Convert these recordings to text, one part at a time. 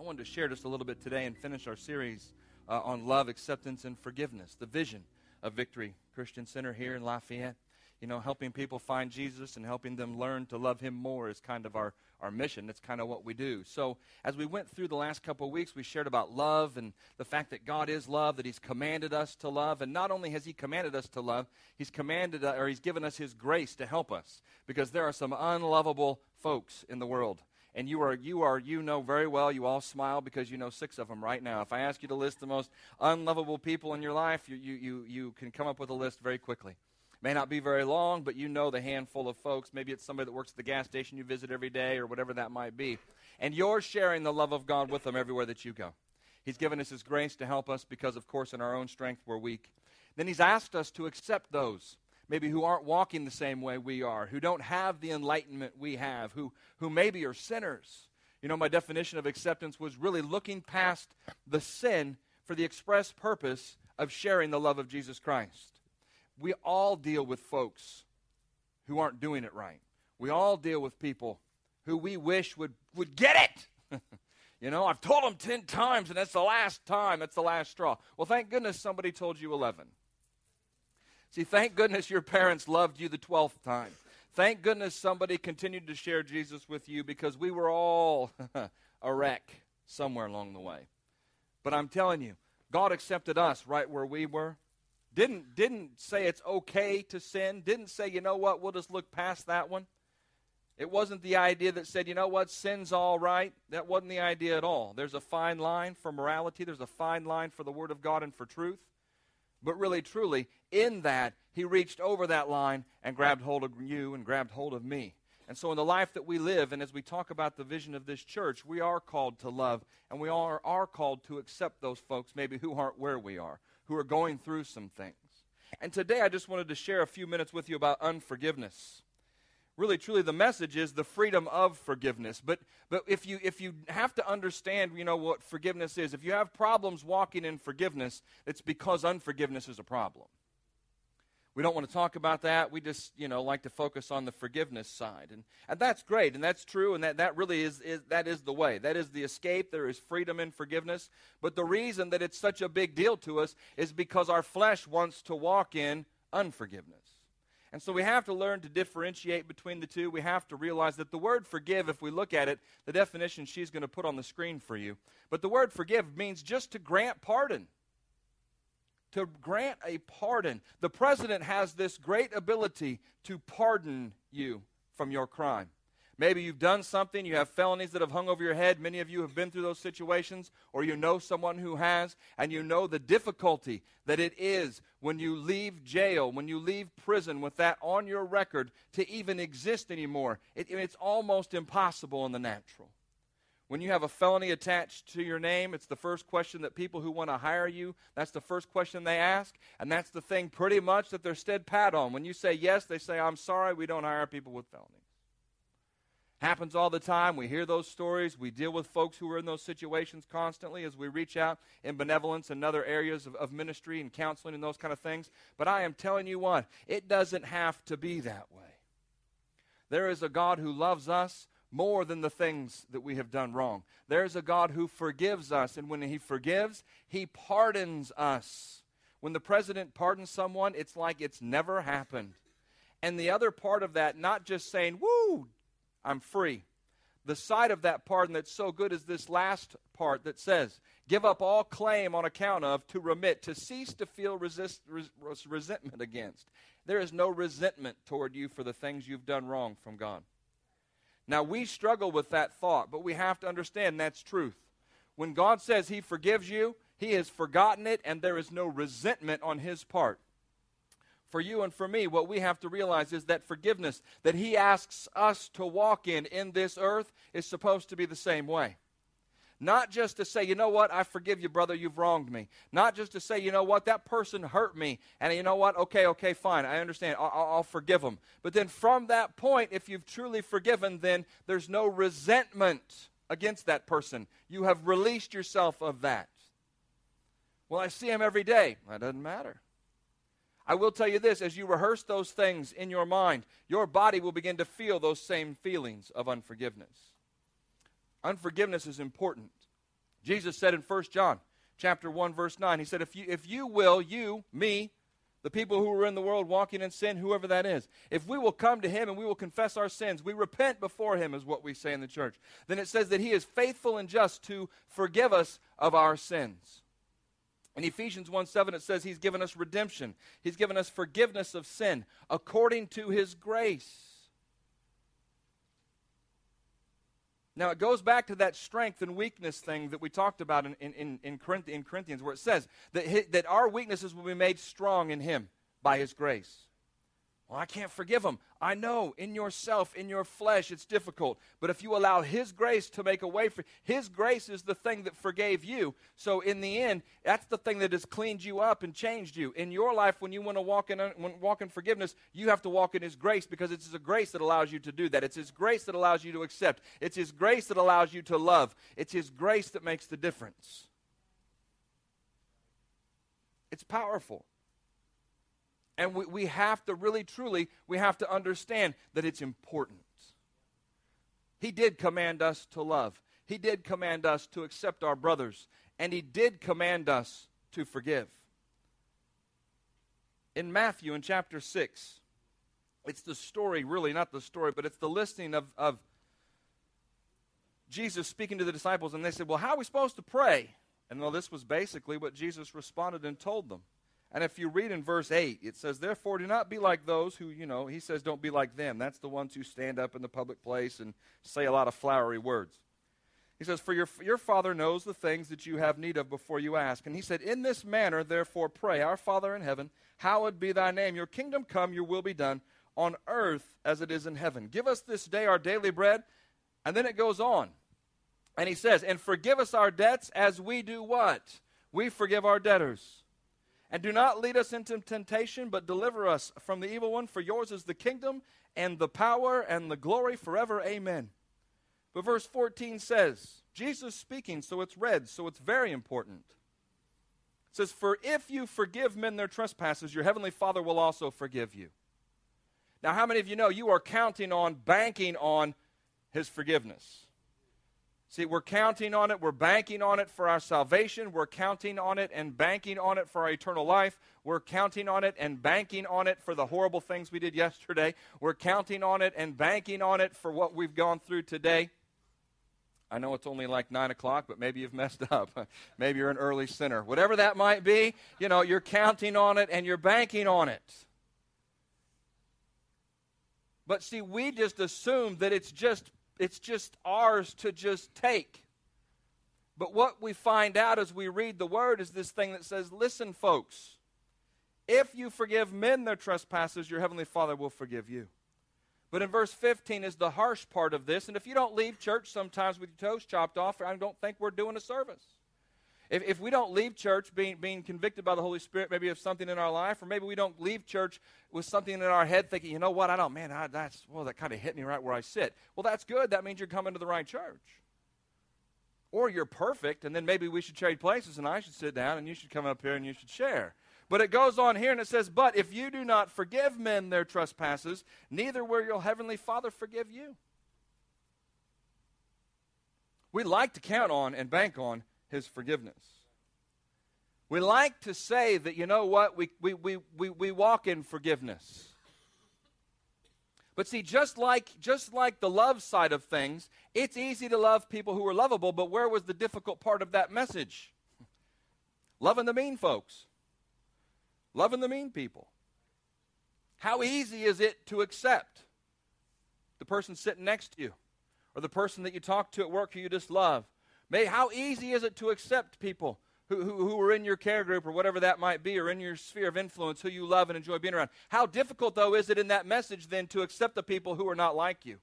I wanted to share just a little bit today and finish our series uh, on love, acceptance, and forgiveness, the vision of Victory Christian Center here in Lafayette. You know, helping people find Jesus and helping them learn to love Him more is kind of our, our mission. That's kind of what we do. So, as we went through the last couple of weeks, we shared about love and the fact that God is love, that He's commanded us to love. And not only has He commanded us to love, He's commanded, uh, or He's given us His grace to help us because there are some unlovable folks in the world and you are you are you know very well you all smile because you know six of them right now. If i ask you to list the most unlovable people in your life you you you, you can come up with a list very quickly. May not be very long but you know the handful of folks. Maybe it's somebody that works at the gas station you visit every day or whatever that might be. And you're sharing the love of god with them everywhere that you go. He's given us his grace to help us because of course in our own strength we're weak. Then he's asked us to accept those maybe who aren't walking the same way we are, who don't have the enlightenment we have, who, who maybe are sinners. You know, my definition of acceptance was really looking past the sin for the express purpose of sharing the love of Jesus Christ. We all deal with folks who aren't doing it right. We all deal with people who we wish would, would get it. you know, I've told them 10 times and that's the last time, that's the last straw. Well, thank goodness somebody told you 11. See, thank goodness your parents loved you the 12th time. Thank goodness somebody continued to share Jesus with you because we were all a wreck somewhere along the way. But I'm telling you, God accepted us right where we were. Didn't, didn't say it's okay to sin. Didn't say, you know what, we'll just look past that one. It wasn't the idea that said, you know what, sin's all right. That wasn't the idea at all. There's a fine line for morality, there's a fine line for the Word of God and for truth. But really, truly, in that, he reached over that line and grabbed hold of you and grabbed hold of me. And so, in the life that we live, and as we talk about the vision of this church, we are called to love, and we are, are called to accept those folks, maybe who aren't where we are, who are going through some things. And today, I just wanted to share a few minutes with you about unforgiveness really truly the message is the freedom of forgiveness. But but if you if you have to understand you know what forgiveness is if you have problems walking in forgiveness it's because unforgiveness is a problem. We don't want to talk about that. We just you know like to focus on the forgiveness side. And and that's great and that's true and that that really is, is that is the way. That is the escape. There is freedom in forgiveness. But the reason that it's such a big deal to us is because our flesh wants to walk in unforgiveness and so we have to learn to differentiate between the two. We have to realize that the word forgive, if we look at it, the definition she's going to put on the screen for you, but the word forgive means just to grant pardon. To grant a pardon. The president has this great ability to pardon you from your crime. Maybe you've done something, you have felonies that have hung over your head. Many of you have been through those situations, or you know someone who has, and you know the difficulty that it is when you leave jail, when you leave prison with that on your record to even exist anymore. It, it's almost impossible in the natural. When you have a felony attached to your name, it's the first question that people who want to hire you, that's the first question they ask. And that's the thing pretty much that they're stead pat on. When you say yes, they say, I'm sorry, we don't hire people with felonies. Happens all the time. We hear those stories. We deal with folks who are in those situations constantly as we reach out in benevolence and other areas of, of ministry and counseling and those kind of things. But I am telling you what, it doesn't have to be that way. There is a God who loves us more than the things that we have done wrong. There's a God who forgives us, and when He forgives, He pardons us. When the president pardons someone, it's like it's never happened. And the other part of that, not just saying, woo, I'm free. The side of that pardon that's so good is this last part that says, Give up all claim on account of, to remit, to cease to feel resist, res, resentment against. There is no resentment toward you for the things you've done wrong from God. Now, we struggle with that thought, but we have to understand that's truth. When God says He forgives you, He has forgotten it, and there is no resentment on His part for you and for me, what we have to realize is that forgiveness that He asks us to walk in in this earth is supposed to be the same way. Not just to say, you know what, I forgive you, brother, you've wronged me. Not just to say, you know what, that person hurt me. And you know what, okay, okay, fine, I understand, I'll, I'll forgive them. But then from that point, if you've truly forgiven, then there's no resentment against that person. You have released yourself of that. Well, I see him every day. That doesn't matter. I will tell you this as you rehearse those things in your mind, your body will begin to feel those same feelings of unforgiveness. Unforgiveness is important. Jesus said in 1 John chapter 1 verse 9, he said if you if you will, you, me, the people who are in the world walking in sin, whoever that is, if we will come to him and we will confess our sins, we repent before him, is what we say in the church, then it says that he is faithful and just to forgive us of our sins. In Ephesians 1 7, it says he's given us redemption, he's given us forgiveness of sin according to his grace. Now, it goes back to that strength and weakness thing that we talked about in, in, in, Corinthians, where it says that, that our weaknesses will be made strong in Him by His grace. I can't forgive them. I know in yourself, in your flesh, it's difficult. But if you allow His grace to make a way for His grace is the thing that forgave you. So in the end, that's the thing that has cleaned you up and changed you. In your life, when you want to walk in walk in forgiveness, you have to walk in His grace because it's His grace that allows you to do that. It's His grace that allows you to accept. It's His grace that allows you to love. It's His grace that makes the difference. It's powerful. And we, we have to really, truly, we have to understand that it's important. He did command us to love. He did command us to accept our brothers. And he did command us to forgive. In Matthew, in chapter 6, it's the story, really, not the story, but it's the listing of, of Jesus speaking to the disciples. And they said, Well, how are we supposed to pray? And well, this was basically what Jesus responded and told them. And if you read in verse 8, it says, Therefore, do not be like those who, you know, he says, don't be like them. That's the ones who stand up in the public place and say a lot of flowery words. He says, For your, your Father knows the things that you have need of before you ask. And he said, In this manner, therefore, pray, Our Father in heaven, hallowed be thy name. Your kingdom come, your will be done, on earth as it is in heaven. Give us this day our daily bread. And then it goes on. And he says, And forgive us our debts as we do what? We forgive our debtors and do not lead us into temptation, but deliver us from the evil one. For yours is the kingdom and the power and the glory forever. Amen. But verse 14 says, Jesus speaking, so it's read, so it's very important. It says, For if you forgive men their trespasses, your heavenly Father will also forgive you. Now, how many of you know you are counting on, banking on his forgiveness? See, we're counting on it. We're banking on it for our salvation. We're counting on it and banking on it for our eternal life. We're counting on it and banking on it for the horrible things we did yesterday. We're counting on it and banking on it for what we've gone through today. I know it's only like 9 o'clock, but maybe you've messed up. maybe you're an early sinner. Whatever that might be, you know, you're counting on it and you're banking on it. But see, we just assume that it's just it's just ours to just take. But what we find out as we read the word is this thing that says, listen, folks, if you forgive men their trespasses, your heavenly Father will forgive you. But in verse 15 is the harsh part of this. And if you don't leave church sometimes with your toes chopped off, I don't think we're doing a service. If, if we don't leave church being, being convicted by the Holy Spirit, maybe of something in our life, or maybe we don't leave church with something in our head thinking, you know what, I don't, man, I, that's, well, that kind of hit me right where I sit. Well, that's good. That means you're coming to the right church. Or you're perfect, and then maybe we should trade places, and I should sit down, and you should come up here, and you should share. But it goes on here, and it says, But if you do not forgive men their trespasses, neither will your heavenly Father forgive you. We like to count on and bank on his forgiveness. We like to say that, you know what, we, we, we, we, we walk in forgiveness. But see, just like, just like the love side of things, it's easy to love people who are lovable, but where was the difficult part of that message? Loving the mean folks, loving the mean people. How easy is it to accept the person sitting next to you or the person that you talk to at work who you just love? May, how easy is it to accept people who, who, who are in your care group or whatever that might be, or in your sphere of influence, who you love and enjoy being around? How difficult, though, is it in that message then to accept the people who are not like you?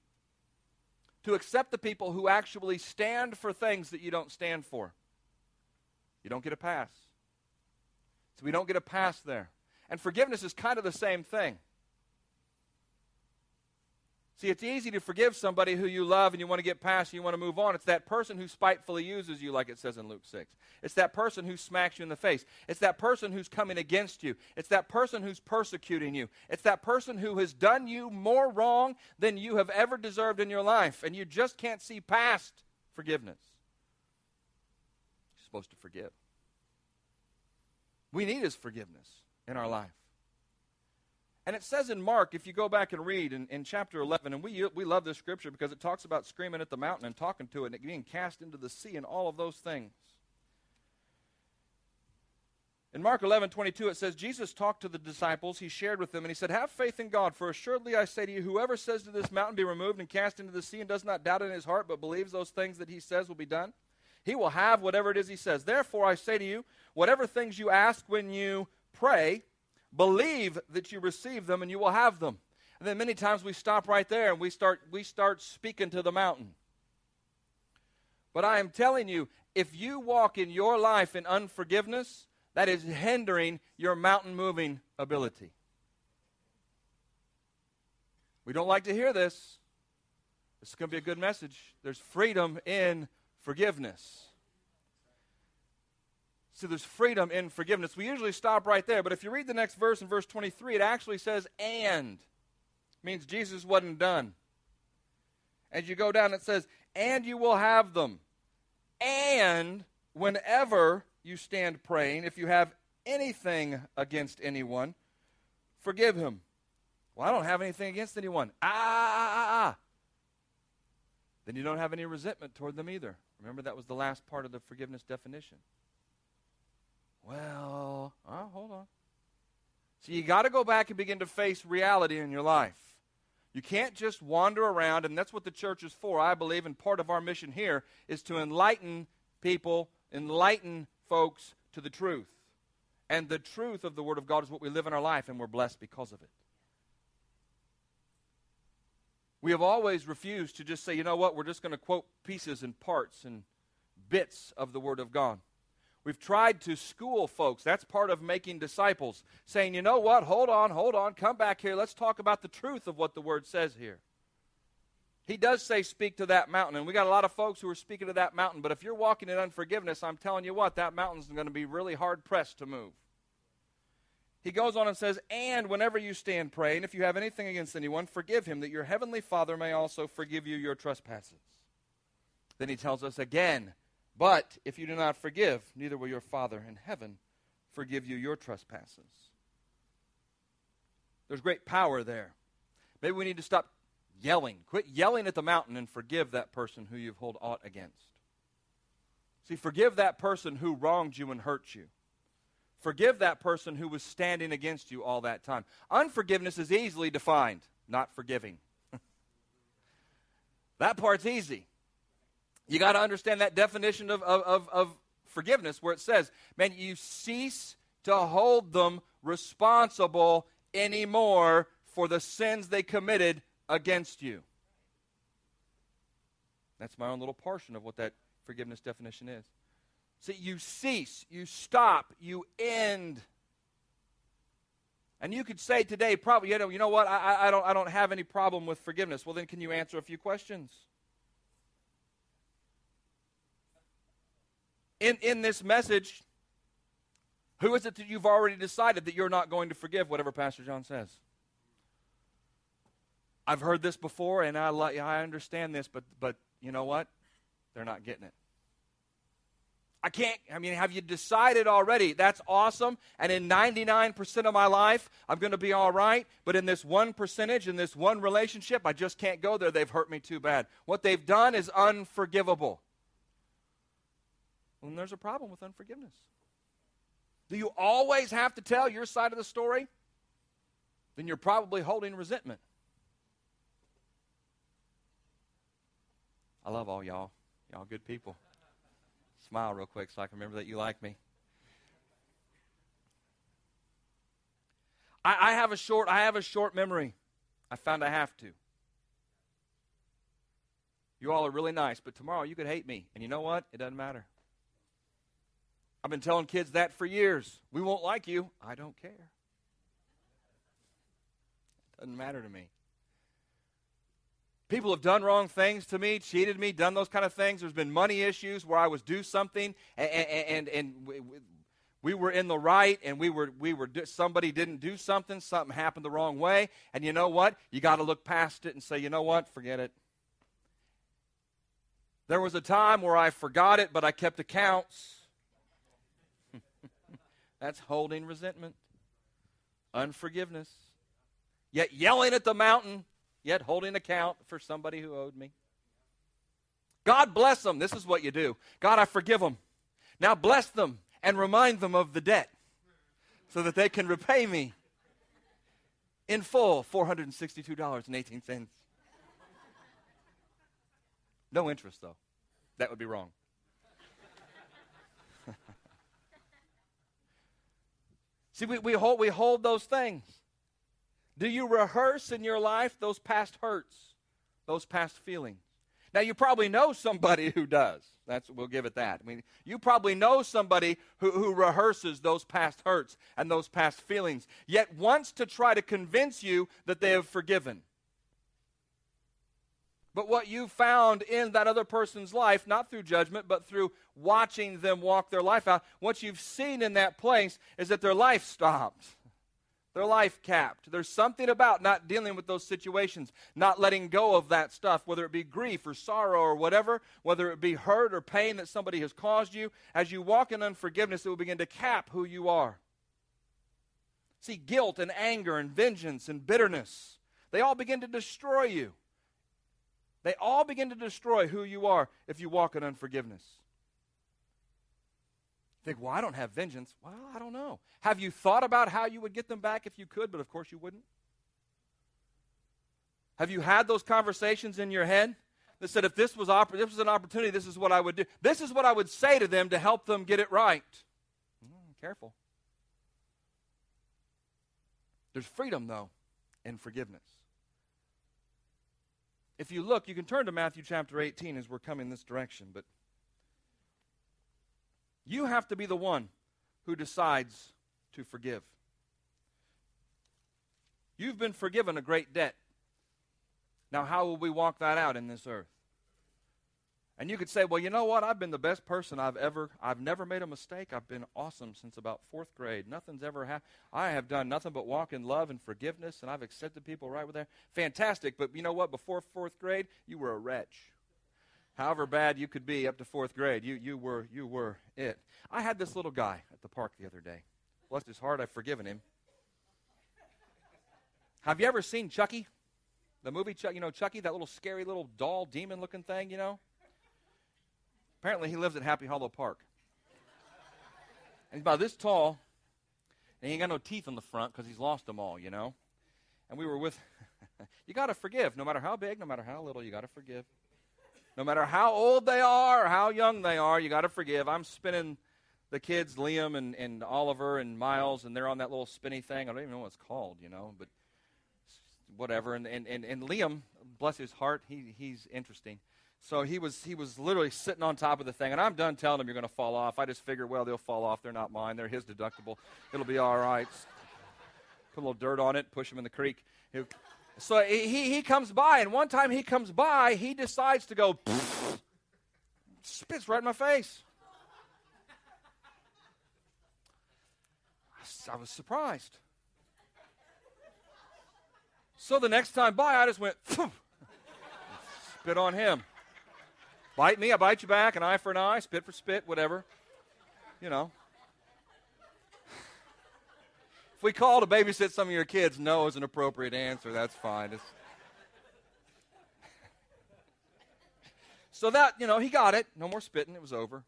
To accept the people who actually stand for things that you don't stand for? You don't get a pass. So we don't get a pass there. And forgiveness is kind of the same thing. See, it's easy to forgive somebody who you love and you want to get past and you want to move on. It's that person who spitefully uses you, like it says in Luke 6. It's that person who smacks you in the face. It's that person who's coming against you. It's that person who's persecuting you. It's that person who has done you more wrong than you have ever deserved in your life. And you just can't see past forgiveness. You're supposed to forgive. We need his forgiveness in our life. And it says in Mark, if you go back and read in, in chapter 11, and we, we love this scripture because it talks about screaming at the mountain and talking to it and being cast into the sea and all of those things. In Mark 11, 22, it says, Jesus talked to the disciples. He shared with them, and he said, Have faith in God, for assuredly I say to you, whoever says to this mountain, Be removed and cast into the sea, and does not doubt in his heart, but believes those things that he says will be done, he will have whatever it is he says. Therefore, I say to you, whatever things you ask when you pray, believe that you receive them, and you will have them. And then many times we stop right there and we start, we start speaking to the mountain. But I am telling you, if you walk in your life in unforgiveness, that is hindering your mountain moving ability. We don't like to hear this. This is going to be a good message. There's freedom in forgiveness. See, there's freedom in forgiveness. We usually stop right there, but if you read the next verse in verse 23, it actually says, and. It means Jesus wasn't done. As you go down, it says, and you will have them. And whenever you stand praying, if you have anything against anyone, forgive him. Well, I don't have anything against anyone. Ah, ah, ah, ah. Then you don't have any resentment toward them either. Remember, that was the last part of the forgiveness definition. Well, oh, hold on. So you got to go back and begin to face reality in your life. You can't just wander around, and that's what the church is for, I believe, and part of our mission here is to enlighten people, enlighten folks to the truth. And the truth of the Word of God is what we live in our life, and we're blessed because of it. We have always refused to just say, you know what, we're just going to quote pieces and parts and bits of the Word of God. We've tried to school folks. That's part of making disciples, saying, you know what, hold on, hold on, come back here. Let's talk about the truth of what the Word says here. He does say, speak to that mountain. And we got a lot of folks who are speaking to that mountain. But if you're walking in unforgiveness, I'm telling you what, that mountain's going to be really hard pressed to move. He goes on and says, And whenever you stand praying, if you have anything against anyone, forgive him, that your heavenly Father may also forgive you your trespasses. Then he tells us again, But if you do not forgive, neither will your Father in heaven forgive you your trespasses. There's great power there. Maybe we need to stop yelling. Quit yelling at the mountain and forgive that person who you've held aught against. See, forgive that person who wronged you and hurt you. Forgive that person who was standing against you all that time. Unforgiveness is easily defined, not forgiving. that part's easy. You got to understand that definition of, of, of, forgiveness where it says, man, you cease to hold them responsible anymore for the sins they committed against you. That's my own little portion of what that forgiveness definition is. See, you cease, you stop, you end. And you could say today, probably, you know, you know what, I, I, don't, I don't have any problem with forgiveness. Well, then, can you answer a few questions? In, in this message, who is it that you've already decided that you're not going to forgive, whatever Pastor John says? I've heard this before, and I, I understand this, but, but you know what? They're not getting it. I can't, I mean, have you decided already? That's awesome. And in 99% of my life, I'm going to be all right. But in this one percentage, in this one relationship, I just can't go there. They've hurt me too bad. What they've done is unforgivable. Well, there's a problem with unforgiveness. Do you always have to tell your side of the story? Then you're probably holding resentment. I love all y'all. Y'all good people. Smile real quick so I can remember that you like me. I, I have a short I have a short memory. I found I have to. You all are really nice, but tomorrow you could hate me. And you know what? It doesn't matter. I've been telling kids that for years. We won't like you. I don't care. Doesn't matter to me. People have done wrong things to me, cheated me, done those kind of things. There's been money issues where I was due something, and, and, and we were in the right, and we were, we were somebody didn't do something, something happened the wrong way, and you know what? You got to look past it and say, you know what? Forget it. There was a time where I forgot it, but I kept accounts. That's holding resentment, unforgiveness, yet yelling at the mountain, yet holding account for somebody who owed me. God bless them. This is what you do. God, I forgive them. Now bless them and remind them of the debt so that they can repay me in full $462.18. No interest, though. That would be wrong. See, we, we, hold, we hold those things. Do you rehearse in your life those past hurts, those past feelings? Now, you probably know somebody who does. That's, we'll give it that. I mean, you probably know somebody who, who rehearses those past hurts and those past feelings, yet wants to try to convince you that they have forgiven. But what you found in that other person's life, not through judgment, but through watching them walk their life out, what you've seen in that place is that their life stopped their life capped. There's something about not dealing with those situations, not letting go of that stuff, whether it be grief or sorrow or whatever, whether it be hurt or pain that somebody has caused you. As you walk in unforgiveness, it will begin to cap who you are. See, guilt and anger and vengeance and bitterness, they all begin to destroy you. They all begin to destroy who you are if you walk in unforgiveness think, well, I don't have vengeance. Well, I don't know. Have you thought about how you would get them back if you could, but of course you wouldn't? Have you had those conversations in your head that said, if this was, this was an opportunity, this is what I would do? This is what I would say to them to help them get it right. Mm, careful. There's freedom, though, in forgiveness. If you look, you can turn to Matthew chapter 18 as we're coming this direction, but you have to be the one who decides to forgive. You've been forgiven a great debt. Now, how will we walk that out in this earth? And you could say, well, you know what? I've been the best person I've ever, I've never made a mistake. I've been awesome since about fourth grade. Nothing's ever happened. I have done nothing but walk in love and forgiveness, and I've accepted people right with there. Fantastic. But you know what? Before fourth grade, you were a wretch however bad you could be up to fourth grade, you, you, were, you were it. I had this little guy at the park the other day. Bless his heart, I've forgiven him. Have you ever seen Chucky? The movie Chucky, you know, Chucky, that little scary little doll demon looking thing, you know? Apparently, he lives at Happy Hollow Park. And he's about this tall, and he ain't got no teeth on the front because he's lost them all, you know? And we were with, you got to forgive. No matter how big, no matter how little, you got to forgive. No matter how old they are or how young they are, you got to forgive. I'm spinning the kids, Liam and, and Oliver and Miles, and they're on that little spinny thing. I don't even know what it's called, you know, but whatever. And, and, and, and Liam, bless his heart, he, he's interesting. So he was he was literally sitting on top of the thing, and I'm done telling him you're going to fall off. I just figured, well, they'll fall off. They're not mine. They're his deductible. It'll be all right. Put a little dirt on it, push him in the creek. So he, he comes by, and one time he comes by, he decides to go, spits right in my face. I was surprised. So the next time by, I just went, spit on him. Bite me, I bite you back, an eye for an eye, spit for spit, whatever. You know. If we call to babysit some of your kids, no is an appropriate answer. That's fine. It's... so that, you know, he got it. No more spitting. It was over.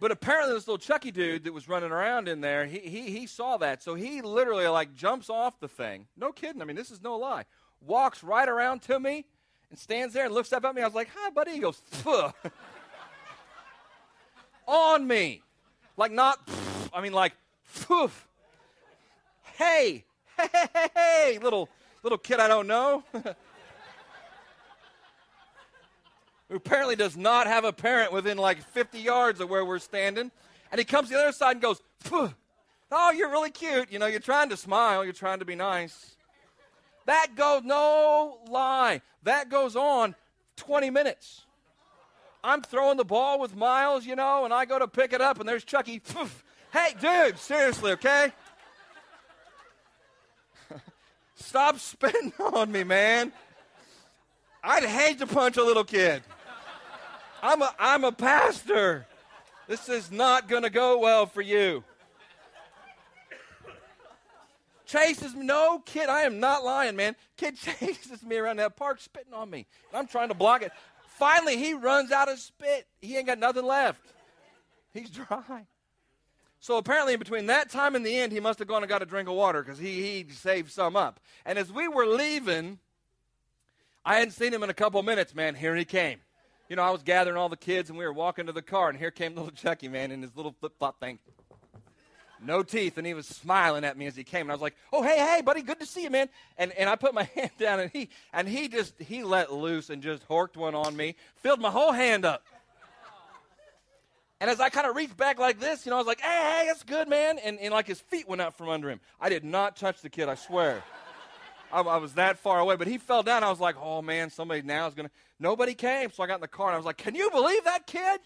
But apparently, this little Chucky dude that was running around in there, he, he, he saw that. So he literally, like, jumps off the thing. No kidding. I mean, this is no lie. Walks right around to me and stands there and looks up at me. I was like, hi, buddy. He goes, on me. Like, not, I mean, like, poof hey, hey, hey, hey, little, little kid I don't know. who apparently does not have a parent within like 50 yards of where we're standing. And he comes to the other side and goes, Phew. Oh, you're really cute. You know, you're trying to smile, you're trying to be nice. That goes, no lie, that goes on 20 minutes. I'm throwing the ball with Miles, you know, and I go to pick it up, and there's Chucky. Hey, dude, seriously, okay? Stop spitting on me, man. I'd hate to punch a little kid. I'm a, I'm a pastor. This is not going to go well for you. Chases me. No, kid, I am not lying, man. Kid chases me around that park, spitting on me. And I'm trying to block it. Finally, he runs out of spit. He ain't got nothing left. He's dry. So apparently, in between that time and the end, he must have gone and got a drink of water because he, he saved some up. And as we were leaving, I hadn't seen him in a couple minutes, man. Here he came. You know, I was gathering all the kids and we were walking to the car, and here came little Chucky, man, in his little flip flop thing. No teeth, and he was smiling at me as he came. And I was like, Oh, hey, hey, buddy, good to see you, man. And, and I put my hand down, and he, and he just, he let loose and just horked one on me, filled my whole hand up. And as I kind of reached back like this, you know, I was like, hey, hey, that's good, man. And, and like his feet went out from under him. I did not touch the kid, I swear. I, I, was that far away, but he fell down. I was like, oh, man, somebody now is to. Nobody came. So I got in the car and I was like, can you believe that kid?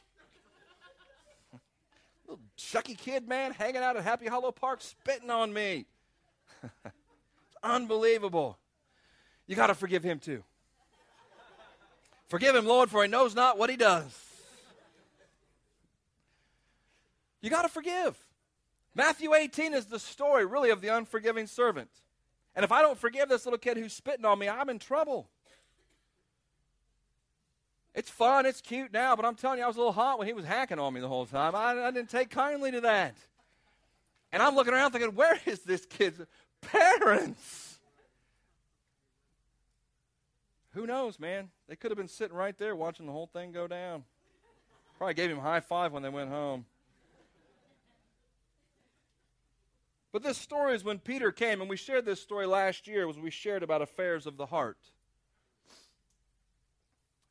Chucky kid, man, hanging out at Happy Hollow Park, spitting on me. it's unbelievable. You got to forgive him too. Forgive him, Lord, for he knows not what he does. You got to forgive. Matthew 18 is the story, really, of the unforgiving servant. And if I don't forgive this little kid who's spitting on me, I'm in trouble. It's fun, it's cute now, but I'm telling you, I was a little hot when he was hacking on me the whole time. I, I didn't take kindly to that. And I'm looking around thinking, where is this kid's parents? Who knows, man? They could have been sitting right there watching the whole thing go down. Probably gave him high five when they went home. But this story is when Peter came, and we shared this story last year, was we shared about affairs of the heart.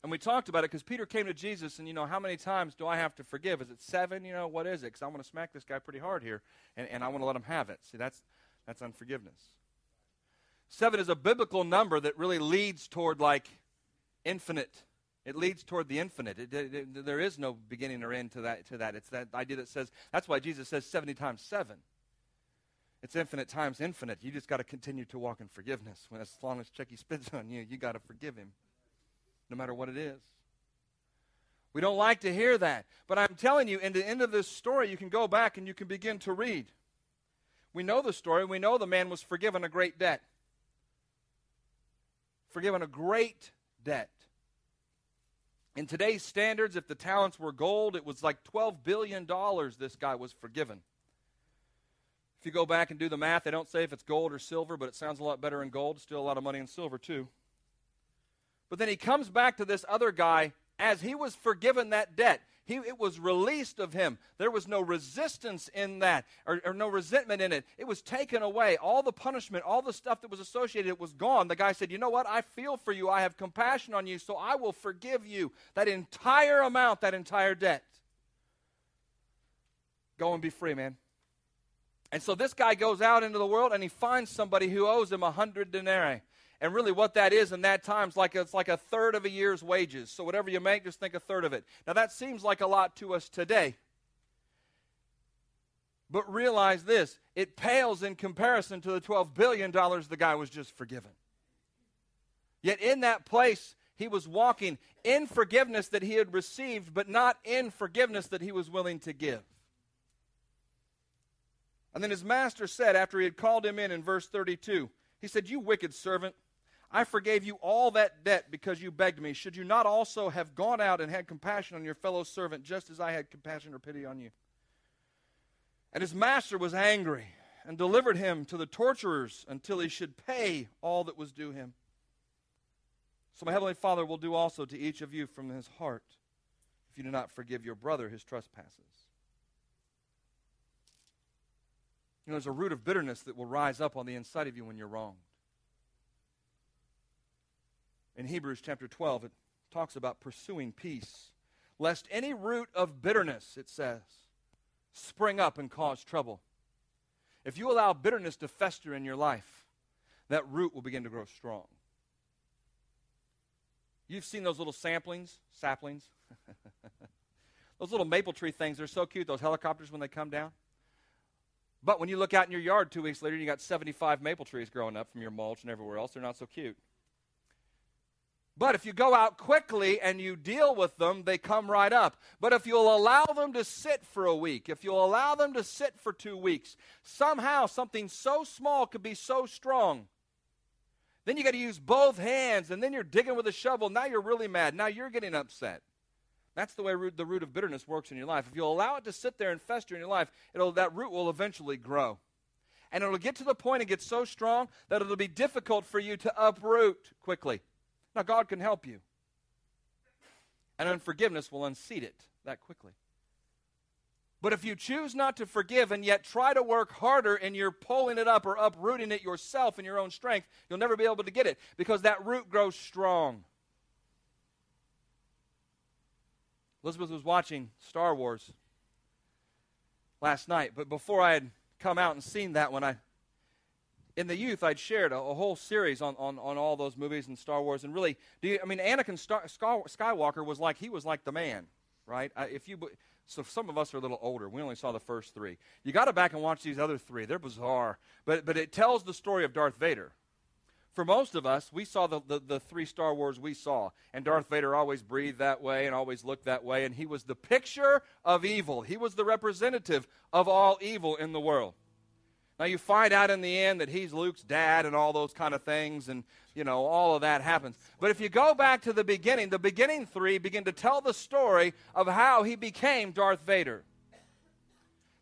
And we talked about it because Peter came to Jesus, and you know, how many times do I have to forgive? Is it seven? You know, what is it? Because I want to smack this guy pretty hard here, and, and I want to let him have it. See, that's, that's unforgiveness. Seven is a biblical number that really leads toward like infinite. It leads toward the infinite. It, it, it, there is no beginning or end to that, to that. It's that idea that says, that's why Jesus says 70 times 7. It's infinite times infinite. You just got to continue to walk in forgiveness. When, as long as Chucky spits on you, you got to forgive him, no matter what it is. We don't like to hear that. But I'm telling you, in the end of this story, you can go back and you can begin to read. We know the story. We know the man was forgiven a great debt. Forgiven a great debt. In today's standards, if the talents were gold, it was like $12 billion this guy was forgiven. If you go back and do the math, they don't say if it's gold or silver, but it sounds a lot better in gold. Still a lot of money in silver, too. But then he comes back to this other guy as he was forgiven that debt. He, it was released of him. There was no resistance in that, or, or, no resentment in it. It was taken away. All the punishment, all the stuff that was associated, it was gone. The guy said, You know what? I feel for you. I have compassion on you, so I will forgive you that entire amount, that entire debt. Go and be free, man. And so this guy goes out into the world and he finds somebody who owes him a hundred denarii. And really, what that is in that time is like it's like a third of a year's wages. So whatever you make, just think a third of it. Now that seems like a lot to us today. But realize this it pales in comparison to the $12 billion the guy was just forgiven. Yet in that place, he was walking in forgiveness that he had received, but not in forgiveness that he was willing to give. And then his master said, after he had called him in in verse 32, he said, You wicked servant, I forgave you all that debt because you begged me. Should you not also have gone out and had compassion on your fellow servant, just as I had compassion or pity on you? And his master was angry and delivered him to the torturers until he should pay all that was due him. So my heavenly Father will do also to each of you from his heart if you do not forgive your brother his trespasses. You know, there's a root of bitterness that will rise up on the inside of you when you're wronged. In Hebrews chapter 12, it talks about pursuing peace, lest any root of bitterness, it says, spring up and cause trouble. If you allow bitterness to fester in your life, that root will begin to grow strong. You've seen those little samplings, saplings. those little maple tree things, they're so cute, those helicopters when they come down. But when you look out in your yard two weeks later, you got 75 maple trees growing up from your mulch and everywhere else. They're not so cute. But if you go out quickly and you deal with them, they come right up. But if you'll allow them to sit for a week, if you'll allow them to sit for two weeks, somehow something so small could be so strong. Then you got to use both hands, and then you're digging with a shovel. Now you're really mad. Now you're getting upset. That's the way root, the root of bitterness works in your life. If you allow it to sit there and fester in your life, it'll, that root will eventually grow. And it'll get to the point and get so strong that it'll be difficult for you to uproot quickly. Now, God can help you. And unforgiveness will unseat it that quickly. But if you choose not to forgive and yet try to work harder and you're pulling it up or uprooting it yourself in your own strength, you'll never be able to get it because that root grows strong. Elizabeth was watching Star Wars last night, but before I had come out and seen that one, I in the youth, I'd shared a, a, whole series on, on, on all those movies and Star Wars, and really, do you, I mean, Anakin Star, Skywalker was like he was like the man, right? I, if you, so some of us are a little older. We only saw the first three. You got to back and watch these other three. They're bizarre, but but it tells the story of Darth Vader. For most of us, we saw the, the, the three Star Wars we saw, and Darth Vader always breathed that way and always looked that way, and he was the picture of evil. He was the representative of all evil in the world. Now, you find out in the end that he's Luke's dad and all those kind of things, and, you know, all of that happens. But if you go back to the beginning, the beginning three begin to tell the story of how he became Darth Vader.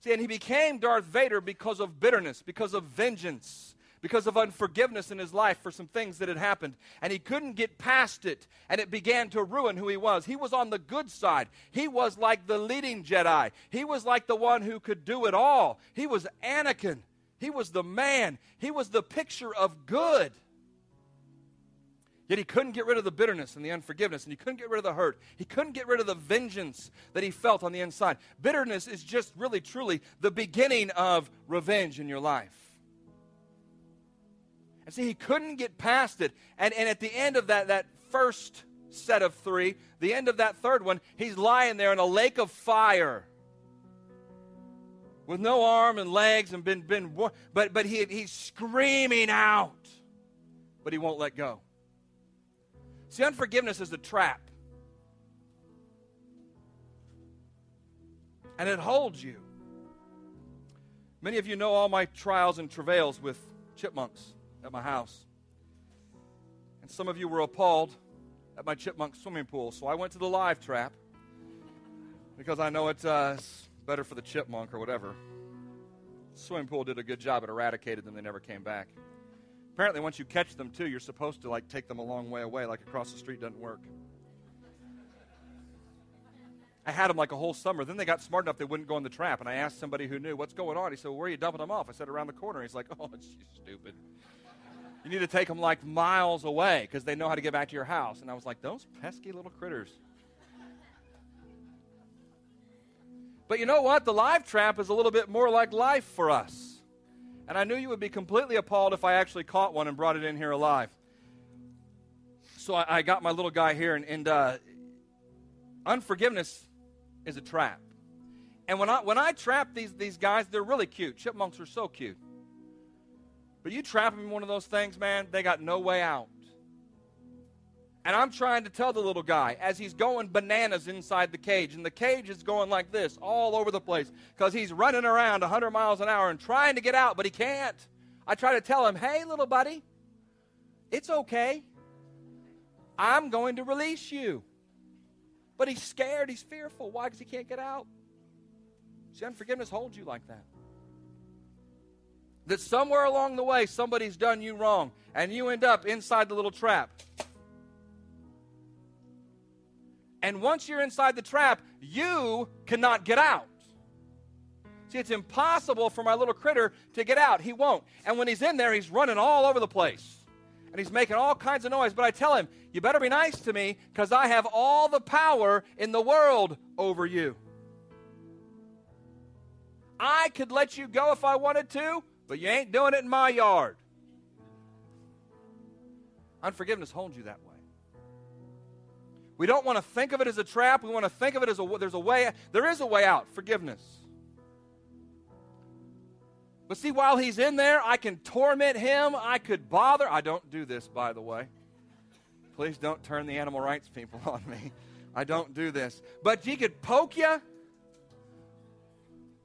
See, and he became Darth Vader because of bitterness, because of vengeance, because of unforgiveness in his life for some things that had happened. And he couldn't get past it, and it began to ruin who he was. He was on the good side. He was like the leading Jedi, he was like the one who could do it all. He was Anakin. He was the man, he was the picture of good. Yet he couldn't get rid of the bitterness and the unforgiveness, and he couldn't get rid of the hurt. He couldn't get rid of the vengeance that he felt on the inside. Bitterness is just really, truly the beginning of revenge in your life. And see, he couldn't get past it. And, and at the end of that, that first set of three, the end of that third one, he's lying there in a lake of fire with no arm and legs and been, been but, but he, he's screaming out, but he won't let go. See, unforgiveness is a trap. And it holds you. Many of you know all my trials and travails with chipmunks at my house. And some of you were appalled at my chipmunk swimming pool. So I went to the live trap because I know it's uh, better for the chipmunk or whatever. Swimming pool did a good job. It eradicated them. They never came back. Apparently, once you catch them too, you're supposed to like take them a long way away. Like across the street doesn't work. I had them like a whole summer. Then they got smart enough they wouldn't go in the trap. And I asked somebody who knew what's going on. He said, well, "Where are you dumping them off?" I said, "Around the corner." He's like, "Oh, it's stupid." You need to take them like miles away because they know how to get back to your house. And I was like, those pesky little critters. But you know what? The live trap is a little bit more like life for us. And I knew you would be completely appalled if I actually caught one and brought it in here alive. So I, I got my little guy here, and, and uh, unforgiveness is a trap. And when I, when I trap these, these guys, they're really cute. Chipmunks are so cute. But you trap them in one of those things, man, they got no way out. And I'm trying to tell the little guy as he's going bananas inside the cage, and the cage is going like this all over the place because he's running around 100 miles an hour and trying to get out, but he can't. I try to tell him, hey, little buddy, it's okay. I'm going to release you. But he's scared, he's fearful. Why? Because he can't get out. See, unforgiveness holds you like that. That somewhere along the way, somebody's done you wrong, and you end up inside the little trap. And once you're inside the trap, you cannot get out. See, it's impossible for my little critter to get out. He won't. And when he's in there, he's running all over the place. And he's making all kinds of noise. But I tell him, you better be nice to me because I have all the power in the world over you. I could let you go if I wanted to, but you ain't doing it in my yard. Unforgiveness holds you that way. We don't want to think of it as a trap. We want to think of it as a there's a way there is a way out, forgiveness. But see, while he's in there, I can torment him. I could bother. I don't do this, by the way. Please don't turn the animal rights people on me. I don't do this. But he could poke you.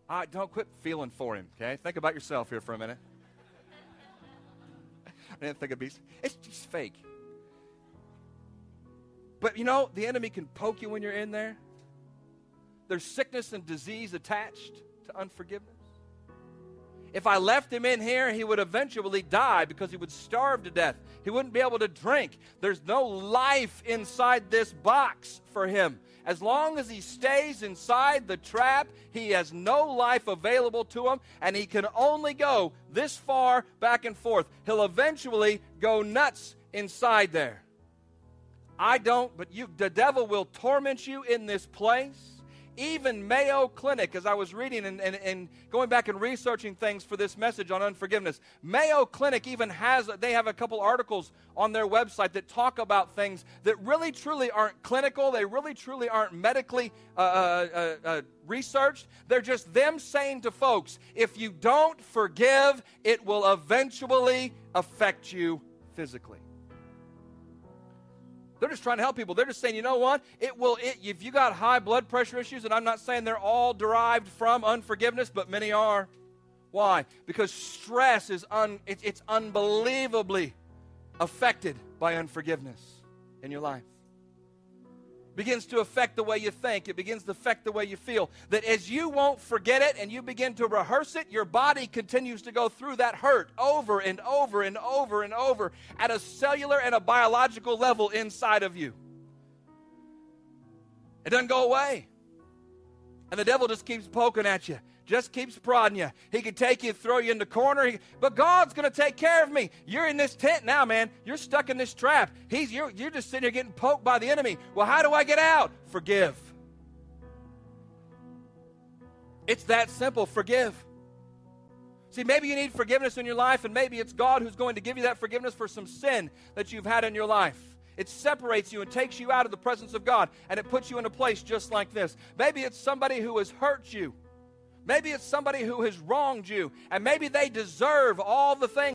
I don't quit feeling for him, okay? Think about yourself here for a minute. I didn't think it'd be. It's just fake. But you know, the enemy can poke you when you're in there. There's sickness and disease attached to unforgiveness. If I left him in here, he would eventually die because he would starve to death. He wouldn't be able to drink. There's no life inside this box for him. As long as he stays inside the trap, he has no life available to him, and he can only go this far back and forth. He'll eventually go nuts inside there. I don't, but you, the devil will torment you in this place even Mayo Clinic, as I was reading and, and, and, going back and researching things for this message on unforgiveness, Mayo Clinic even has, they have a couple articles on their website that talk about things that really truly aren't clinical. They really truly aren't medically uh, uh, uh, uh researched. They're just them saying to folks, if you don't forgive, it will eventually affect you physically. They're just trying to help people. They're just saying, you know what? It will. It, if you got high blood pressure issues, and I'm not saying they're all derived from unforgiveness, but many are. Why? Because stress is un, it, it's unbelievably affected by unforgiveness in your life begins to affect the way you think. It begins to affect the way you feel. That as you won't forget it and you begin to rehearse it, your body continues to go through that hurt over and over and over and over at a cellular and a biological level inside of you. It doesn't go away. And the devil just keeps poking at you just keeps prodding you. He could take you, throw you in the corner, he, but God's going to take care of me. You're in this tent now, man. You're stuck in this trap. He's you're, you're just sitting here getting poked by the enemy. Well, how do I get out? Forgive. It's that simple. Forgive. See, maybe you need forgiveness in your life, and maybe it's God who's going to give you that forgiveness for some sin that you've had in your life. It separates you and takes you out of the presence of God, and it puts you in a place just like this. Maybe it's somebody who has hurt you Maybe it's somebody who has wronged you, and maybe they deserve all the things